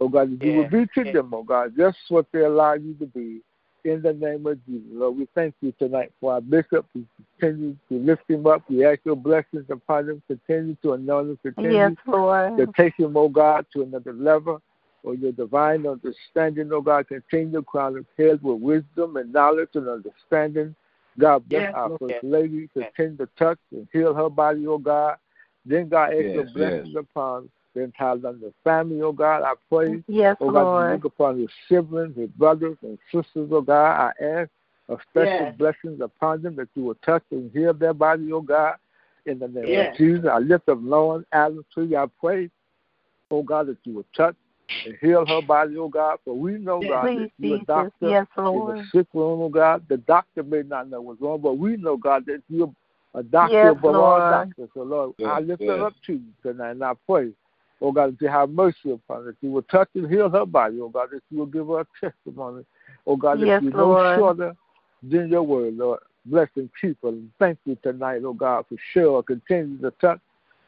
oh God, that you will be to yes. them, oh God, just what they allow you to be. In the name of Jesus, Lord, we thank you tonight for our bishop. We continue to lift him up. We ask your blessings upon him. Continue to anoint him. Continue Yes, Lord. to take him, oh God, to another level. For your divine understanding, oh God, continue to crown his head with wisdom and knowledge and understanding. God bless Yes, our Lord. first lady, continue to touch and heal her body, oh God. Then God ask your Yes, blessings upon the entire London family, oh God. I pray, Yes, oh God, you Lord. look upon your siblings, your brothers and sisters, oh God. I ask a special Yes. blessings upon them that you will touch and heal their body, oh God. In the name Yes. of Jesus, I lift up Lauren Adams to you. I pray, oh God, that you will touch and heal her body, oh God. For we know, God, Please, that you're a Jesus. doctor Yes, in Lord. the sick room, oh God. The doctor may not know what's wrong, but we know, God, that you're a doctor Yes, above all doctors. So, Lord, I Yes, lift her yes. up to you tonight, and I pray, oh God, that you have mercy upon her, that you will touch and heal her body, oh God, that you will give her a testimony, oh God, that Yes, you know Lord. shorter in your word, Lord. Bless and keep her. Thank you tonight, oh God, for sure. Continue to touch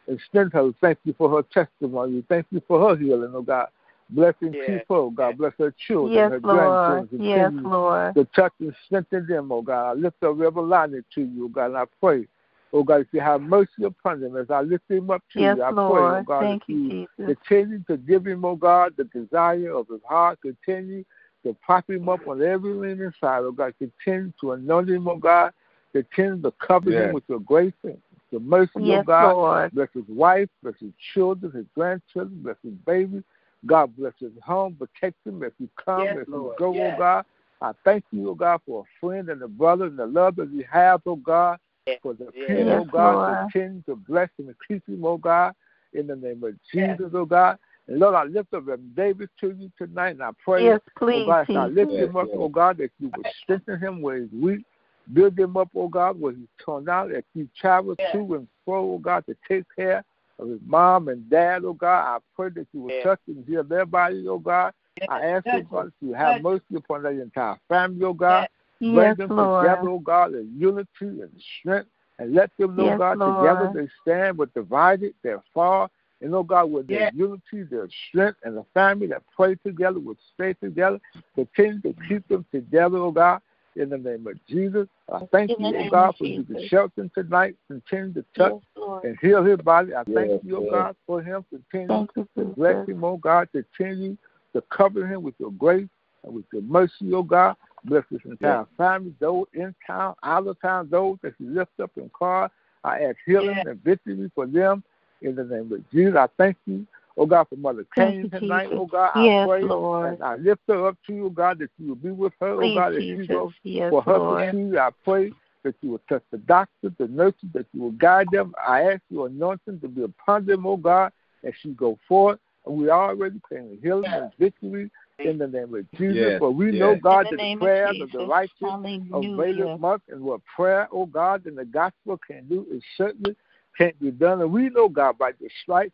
and strengthen her. Thank you for her testimony. Thank you for her healing, oh God. Bless and Yes. keep her, oh God. Bless her children, Yes, her Lord. grandchildren. Yes, Continue Lord. to touch and strengthen them, oh God. I lift up Reverend Lonnie to you, oh God, and I pray, oh God, if you have mercy upon them as I lift him up to Yes, you, I pray, Lord. oh God, Thank that you, you Jesus. continue to give him, oh God, the desire of his heart, continue to prop him up on every leaning side, oh God, continue to anoint him, oh God, continue to cover Yes. him with your grace and your mercy, oh Yes, God. Lord. Bless his wife, bless his children, his grandchildren, bless his baby. God bless his home, protect him as he come, Yes, as he Lord. go, oh Yes. oh God. I thank you, oh God, for a friend and a brother and the love that we have, oh God, Yes. for the Yes. people, oh God, Lord. continue to bless him and keep him, oh God, in the name of Jesus, oh God. And Lord, I lift up Reverend David to you tonight, and I pray, Yes, oh please, God, as I lift him up, yes. oh God, that you would strengthen him where he's weak, build him up, oh God, where he's torn out, that he travels Yes. to and fro, oh God, to take care of his mom and dad, oh God. I pray that you will Yes. touch and heal their bodies, oh God. I ask, oh Yes. God, that you have mercy upon their entire family, oh God. Bring Yes, them Lord. together, oh God, in unity and strength. And let them know, Yes, God, Lord. together they stand, but divided, they're far. And, oh God, with their Yes. unity, their strength, and the family that pray together, will stay together. Continue to keep them together, oh God, in the name of Jesus. I thank In you, name God, for you to shelter him tonight. Continue to touch Yes, and heal his body. I thank Yes, you, oh yes. God, for him. Continue you, to bless him, oh God. Continue to cover him with your grace and with your mercy, oh God. Bless his entire family, those in town, out of town, those that you lift up in car. I ask healing Yes. and victory for them in the name of Jesus. I thank you, oh God, for Mother Thank Kane you, tonight, Jesus. oh God. I Yes, pray Lord. and I lift her up to you, oh God, that you will be with her, oh, Please, oh God, as she Jesus. goes Yes, for her Lord. procedure. I pray that you will touch the doctors, the nurses, that you will guide them. I ask your anointing to be upon them, oh God, as she go forth. And we already praying healing and victory in the name of Jesus. Yes, For we yes. know, God, In that the name the of prayers of, Jesus. the righteous Hallelujah. availeth much, and what prayer, oh God, and the gospel can do is certainly can't be done. And we know, God, by the stripes,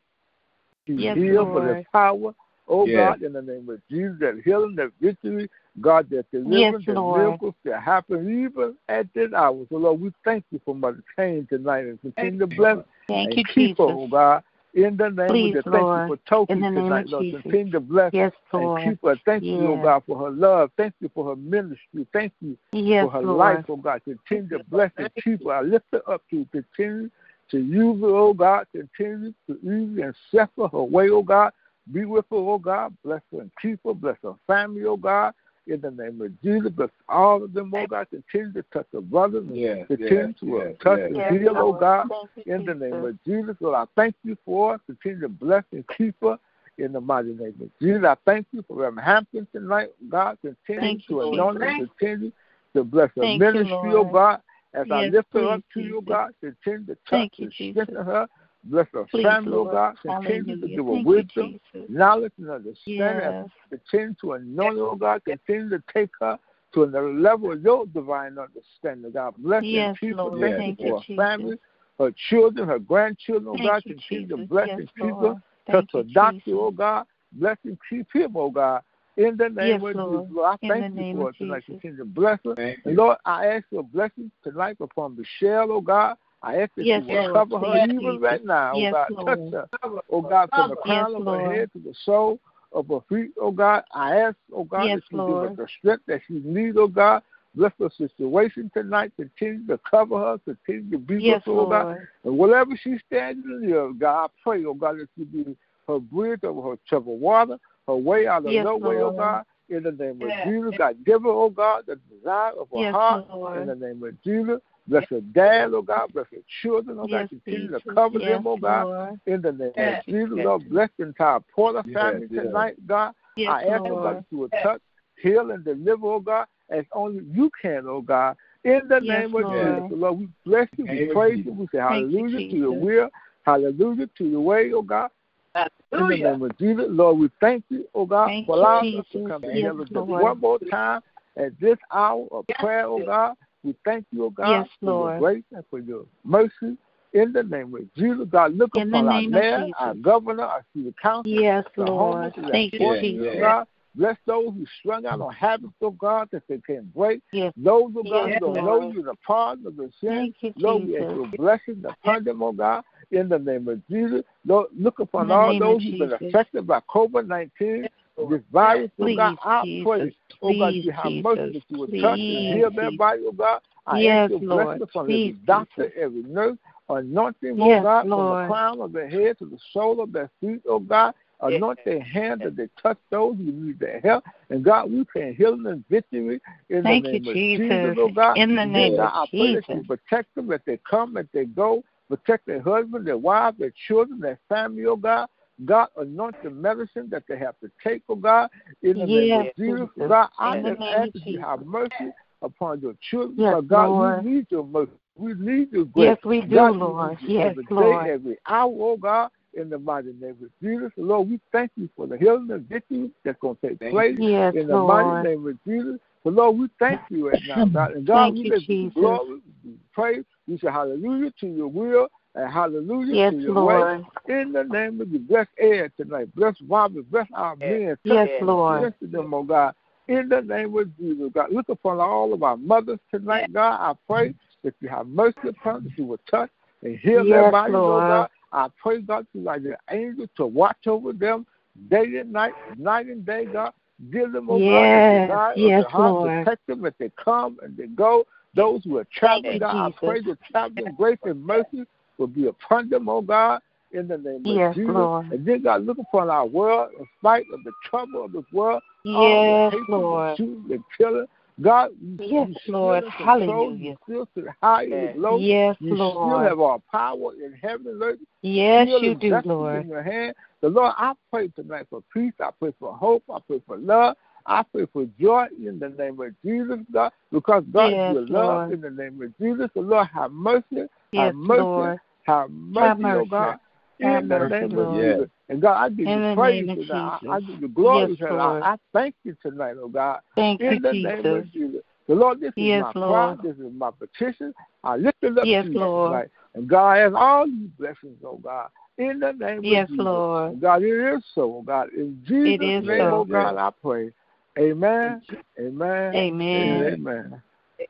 you Yes, heal for the Lord. power, oh Yes. God, in the name of Jesus, that healing, that victory, God, that deliverance, that Lord. miracles that happen even at this hour. So, Lord, we thank you for Mother Kane tonight and continue to bless Thank and you, keep her, oh Jesus. God. In the name Please, of Jesus, thank Lord. you for Toki In the name tonight, of Lord. Jesus. Continue to bless Yes, Lord. and Lord. keep her. Thank you, oh Yes. God, for her love. Thank you for her ministry. Thank you Yes, for her Lord. life, oh God. Continue to bless and keep her. I lift her up to you. Continue to use her, oh God. Continue to use and shepherd her way, oh God. Be with her, oh God. Bless her and keep her. Bless her family, oh God. In the name of Jesus, bless all of them, oh God. Continue to touch the brothers. and Yes, Continue yes, to uh, yes, touch yes. and Yes, oh God in the name of Jesus. Lord, I thank you for it. Continue to bless and keep her in the mighty name of Jesus. I thank you for Reverend Hampton tonight. God, continue Thank to anoint her, continue to bless her Thank you, ministry, oh God. As I Yes, lift her up to you. God, continue to touch you, and strengthen her. Bless her Please, family, oh Lord. God. Continue to give her Thank wisdom, you, knowledge, and understanding. Yes. Continue to anoint her, oh God. Continue to take her to another level of your divine understanding, God. Bless Yes, and keep her. Lord. Thank Thank you her family, her children, her grandchildren, oh Thank God. you, Continue to bless Yes, and keep her. Touch her doctor, oh God. Bless and keep him, oh God. In the name Yes, of Lord. Jesus, Lord, I In thank you for of it tonight. Jesus. Continue to bless her. And you. Lord, I ask your blessing tonight upon Michelle, oh God. I ask that Yes, you will cover her Please, even Jesus. right now, oh Yes, God. Lord. Touch her, oh God, from the Yes, crown of her Lord. head to the sole of her feet, oh God. I ask, oh God, Yes, that you give Lord. her the strength that she needs, oh God. Bless her situation tonight. Continue to cover her. Continue to be Yes, with her, oh God. And whatever she's standing in need God, I pray, oh God, that you be her bridge over her troubled water, her way out of Yes, no way, oh God. In the name of Yes. Jesus, God, give her, oh God, the desire of her Yes, heart. Lord. In the name of Jesus, bless her dad, oh God, bless her children, oh Yes, God, continue Jesus. to cover yes, them, oh God. Lord. In the name Yes. of Jesus, Yes. Lord, bless the entire Porter Yes, family yes. tonight, God. Yes, I ask, oh God, Lord. that you would touch, heal, and deliver, oh God, as only you can, oh God. In the Yes, name of Lord. Jesus, Lord, we bless you, we praise you, we say Thank you, hallelujah to your will, hallelujah to your way, oh God. In the name of Jesus, Lord, we thank you, oh God, Thank for allowing us to come together just one more time at this hour of Yes. prayer, oh God. We thank you, oh God, Yes, for your grace and for your mercy. In the name of Jesus, God, look In upon our mayor, our governor, our city council, Yes, the Lord. homeless, Thank you, Jesus. oh God. Bless those who strung out on habits, oh God, that they can't break. Yes. Those, oh God, Yes, who don't know you, the pardon of the sin. Thank you, Lord, we ask Jesus. your blessings upon them, oh God, in the name of Jesus. Lord, look upon all those who've been affected by COVID 19, this virus, oh Please, God. I pray, oh God, you have mercy that you would touch and heal their body, oh God. I Yes, ask your Lord. blessing upon Please, every doctor, every nurse, anoint them, oh Yes, God, from the Lord. crown of their head to the sole of their feet, oh God. Anoint their hands that they touch those who need their help. And God, we pray healing and victory in Thank the you, name of Jesus. Jesus, oh God. In the name God, of I pray that you protect them as they come, as they go. Protect their husband, their wives, their children, their family, oh God. God, anoint the medicine that they have to take, oh God, in the name of Jesus. Jesus. God, I In just ask that you have mercy upon your children. Yes, because God, Lord. we need your mercy. We need your grace. Yes, we do, God, we Lord. need you Yes, every day, Lord. every hour, oh God, in the mighty name of Jesus. Lord, we thank you for the healing and victory that's going to take Thank place Yes, in the Lord. mighty name of Jesus. So, Lord, we thank you right now, God. And God, Thank we you, give you Jesus. glory, we praise. We say hallelujah to your will and hallelujah Yes, to your way. Lord. In the name of you, bless Ed tonight. Bless Robert. Bless our men. Yes, Touch Lord. Bless them, oh God. In the name of Jesus, God. Look upon all of our mothers tonight, God. I pray that you have mercy upon them, that you will touch and heal their Yes, bodies, oh God. I pray, God, to like the angels to watch over them day and night, night and day, God. Give them, oh Yes, God, the desire yes, of heart. Lord. Protect them as they come and they go. Those who are traveling, God, I pray that traveling grace and mercy will be upon them, oh God, in the name Yes, of Jesus. Lord. And then, God, look upon our world in spite of the trouble of this world. all the hatred, Lord. The shooting, the killing. God, you, Yes, you still Lord. control. Hallelujah. You still the high and low. Yes, You still have all power in heaven and earth. Yes, you do, Lord. In your hand. The Lord, I pray tonight for peace. I pray for hope. I pray for love. I pray for joy in the name of Jesus, God, because God Yes, is love Lord. in the name of Jesus. The Lord, have mercy. Yes, have mercy. Lord. Have mercy, Have oh. God. Have in the mercy, name Lord. of Jesus. And God, I give In you praise tonight. I, I give you glory Yes, tonight. Lord. I, I thank you tonight, oh God. Thank in you, the name Jesus. of Jesus. The Lord, this is my Lord. cry. This is my petition. I lift it up Yes, to you Lord. tonight. And God has all these blessings, oh God. In the name Yes, of Jesus. Lord. And God, it is so, oh God. In Jesus' It is name, so. oh God, I pray. Amen. Amen. Amen. and Amen.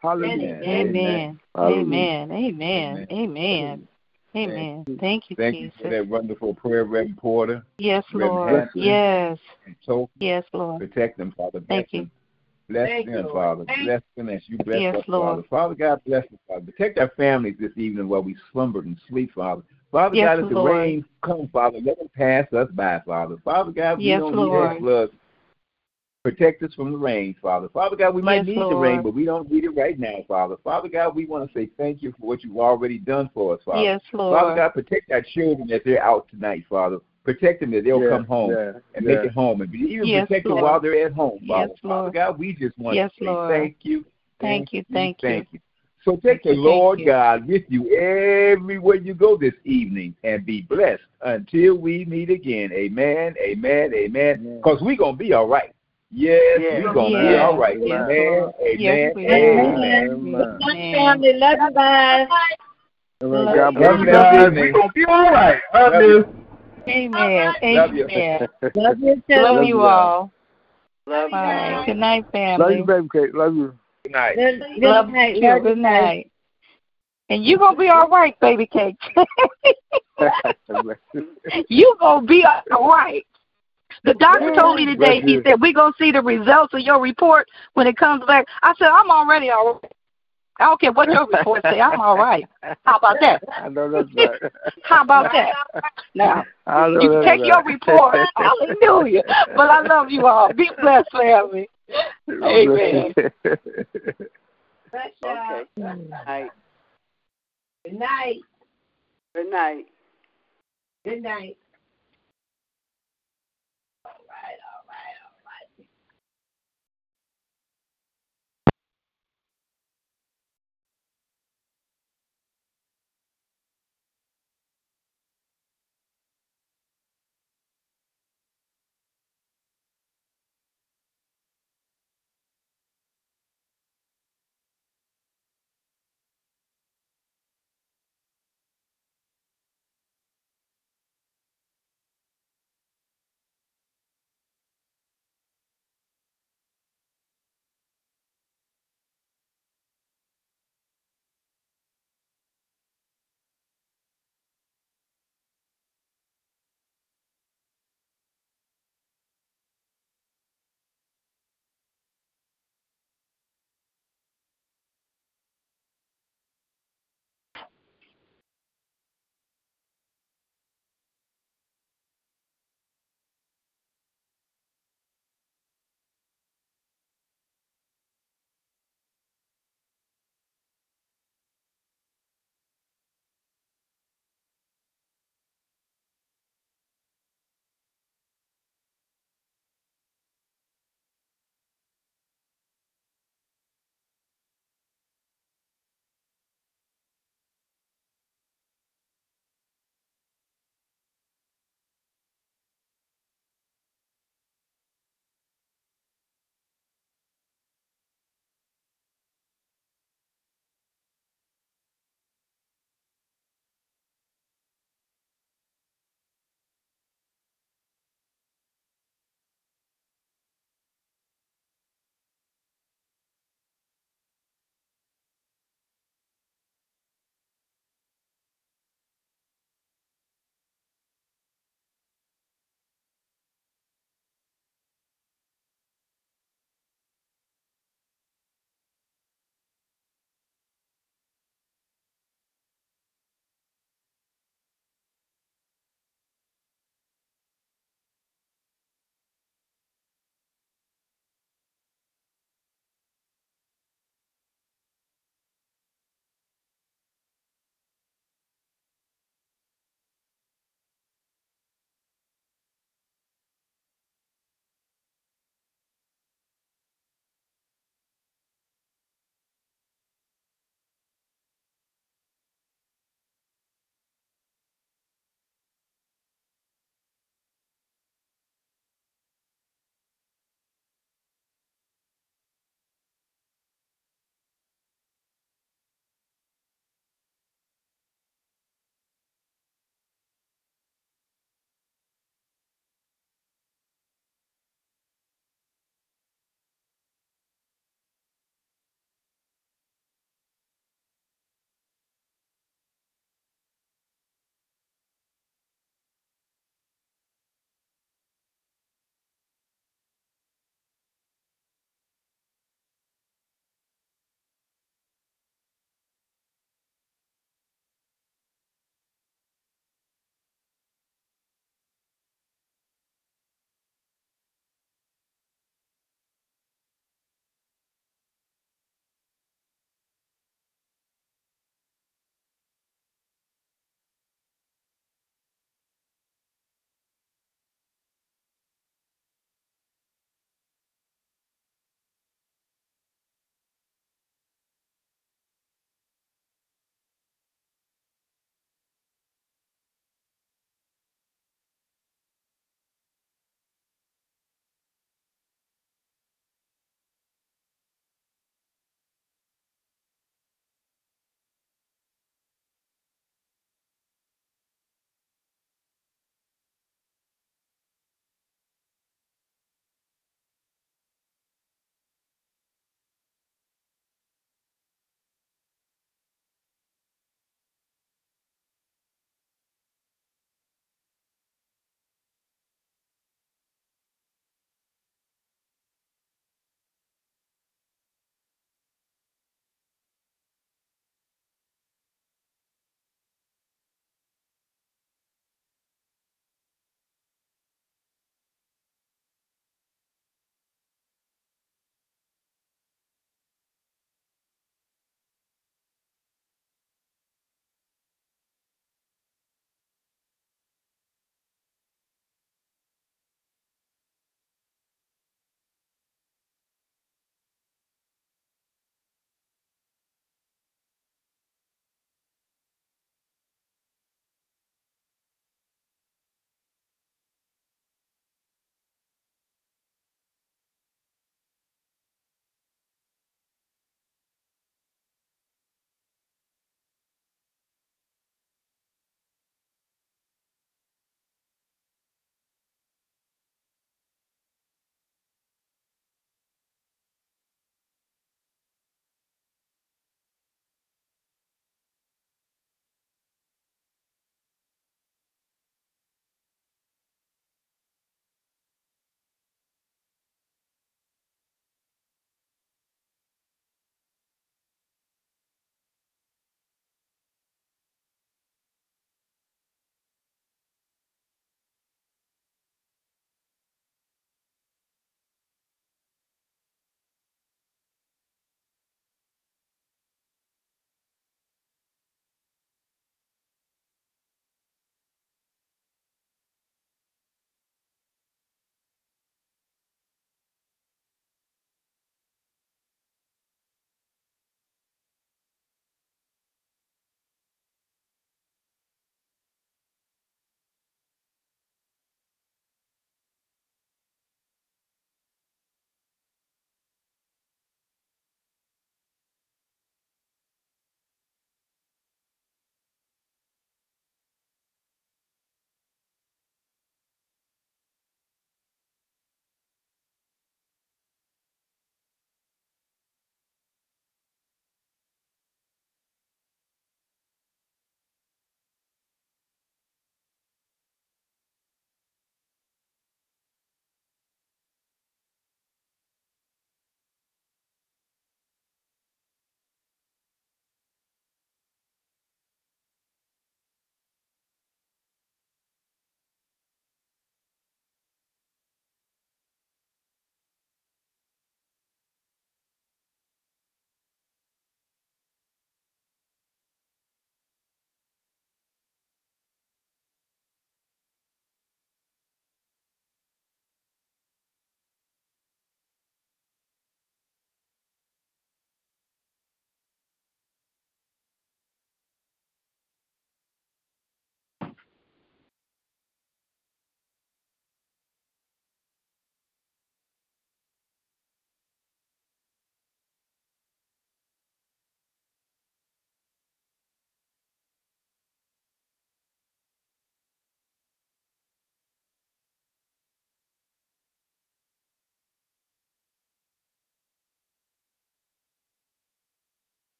Hallelujah. Amen. Hallelujah. Amen. Amen. Amen. Amen. Thank you, Thank you for that wonderful prayer, Reverend Porter. Yes, Lord. Anthony. Yes. And so Yes, Lord. protect them, Father. Bless Thank you. them. Bless Thank them, you, Lord. Father. Thank Bless them as you bless Yes, us, Lord. Father. Father God, bless us, Father. Protect our families this evening while we slumber and sleep, Father. Father Yes, God, as the Lord. rain comes, Father, let them pass us by, Father. Father God, we Yes, don't Lord. need that flood. Protect us from the rain, Father. Father God, we might Yes, need the rain, but we don't need it right now, Father. Father God, we want to say thank you for what you've already done for us, Father. Yes, Lord. Father God, protect our children as they're out tonight, Father. Protect them that they'll Yeah, come home yeah, and yeah. make it home, and even Yes, protect them while they're at home, Father. Yes, Father Lord. God, we just want Yes, to say Lord. thank you, Thank you, thank you. thank you. So take the Lord you. God with you everywhere you go this evening, and be blessed until we meet again. Amen, amen, amen. Amen. Because we're gonna be all right. Yes, Yeah. we're gonna be all right. yes, Amen, Lord. Yes, amen, we amen. Amen. Amen. Family, love you guys. Amen. Love God you. bless Love you. you, God love bless you. you. We're gonna be all right. Love you. Amen. Love you. Amen. Love you too. Love Love you you. all. Love All right. Good night, family. Love you, baby Kate. Love you. Good night. Good, good Love night. you. Love Good night. And you gonna be all right, baby cake. *laughs* You. *laughs* you gonna be all right. The doctor told me today. He said we're gonna see the results of your report when it comes back. I said I'm already all right. I don't care what your report say. I'm all right. How about that? *laughs* I know that's right. *laughs* How about that? Now you take right. your report. *laughs* Hallelujah. But I love you all. Be blessed, family. Amen. Bless y'all. Okay. Night. Good night. Good night. Good night.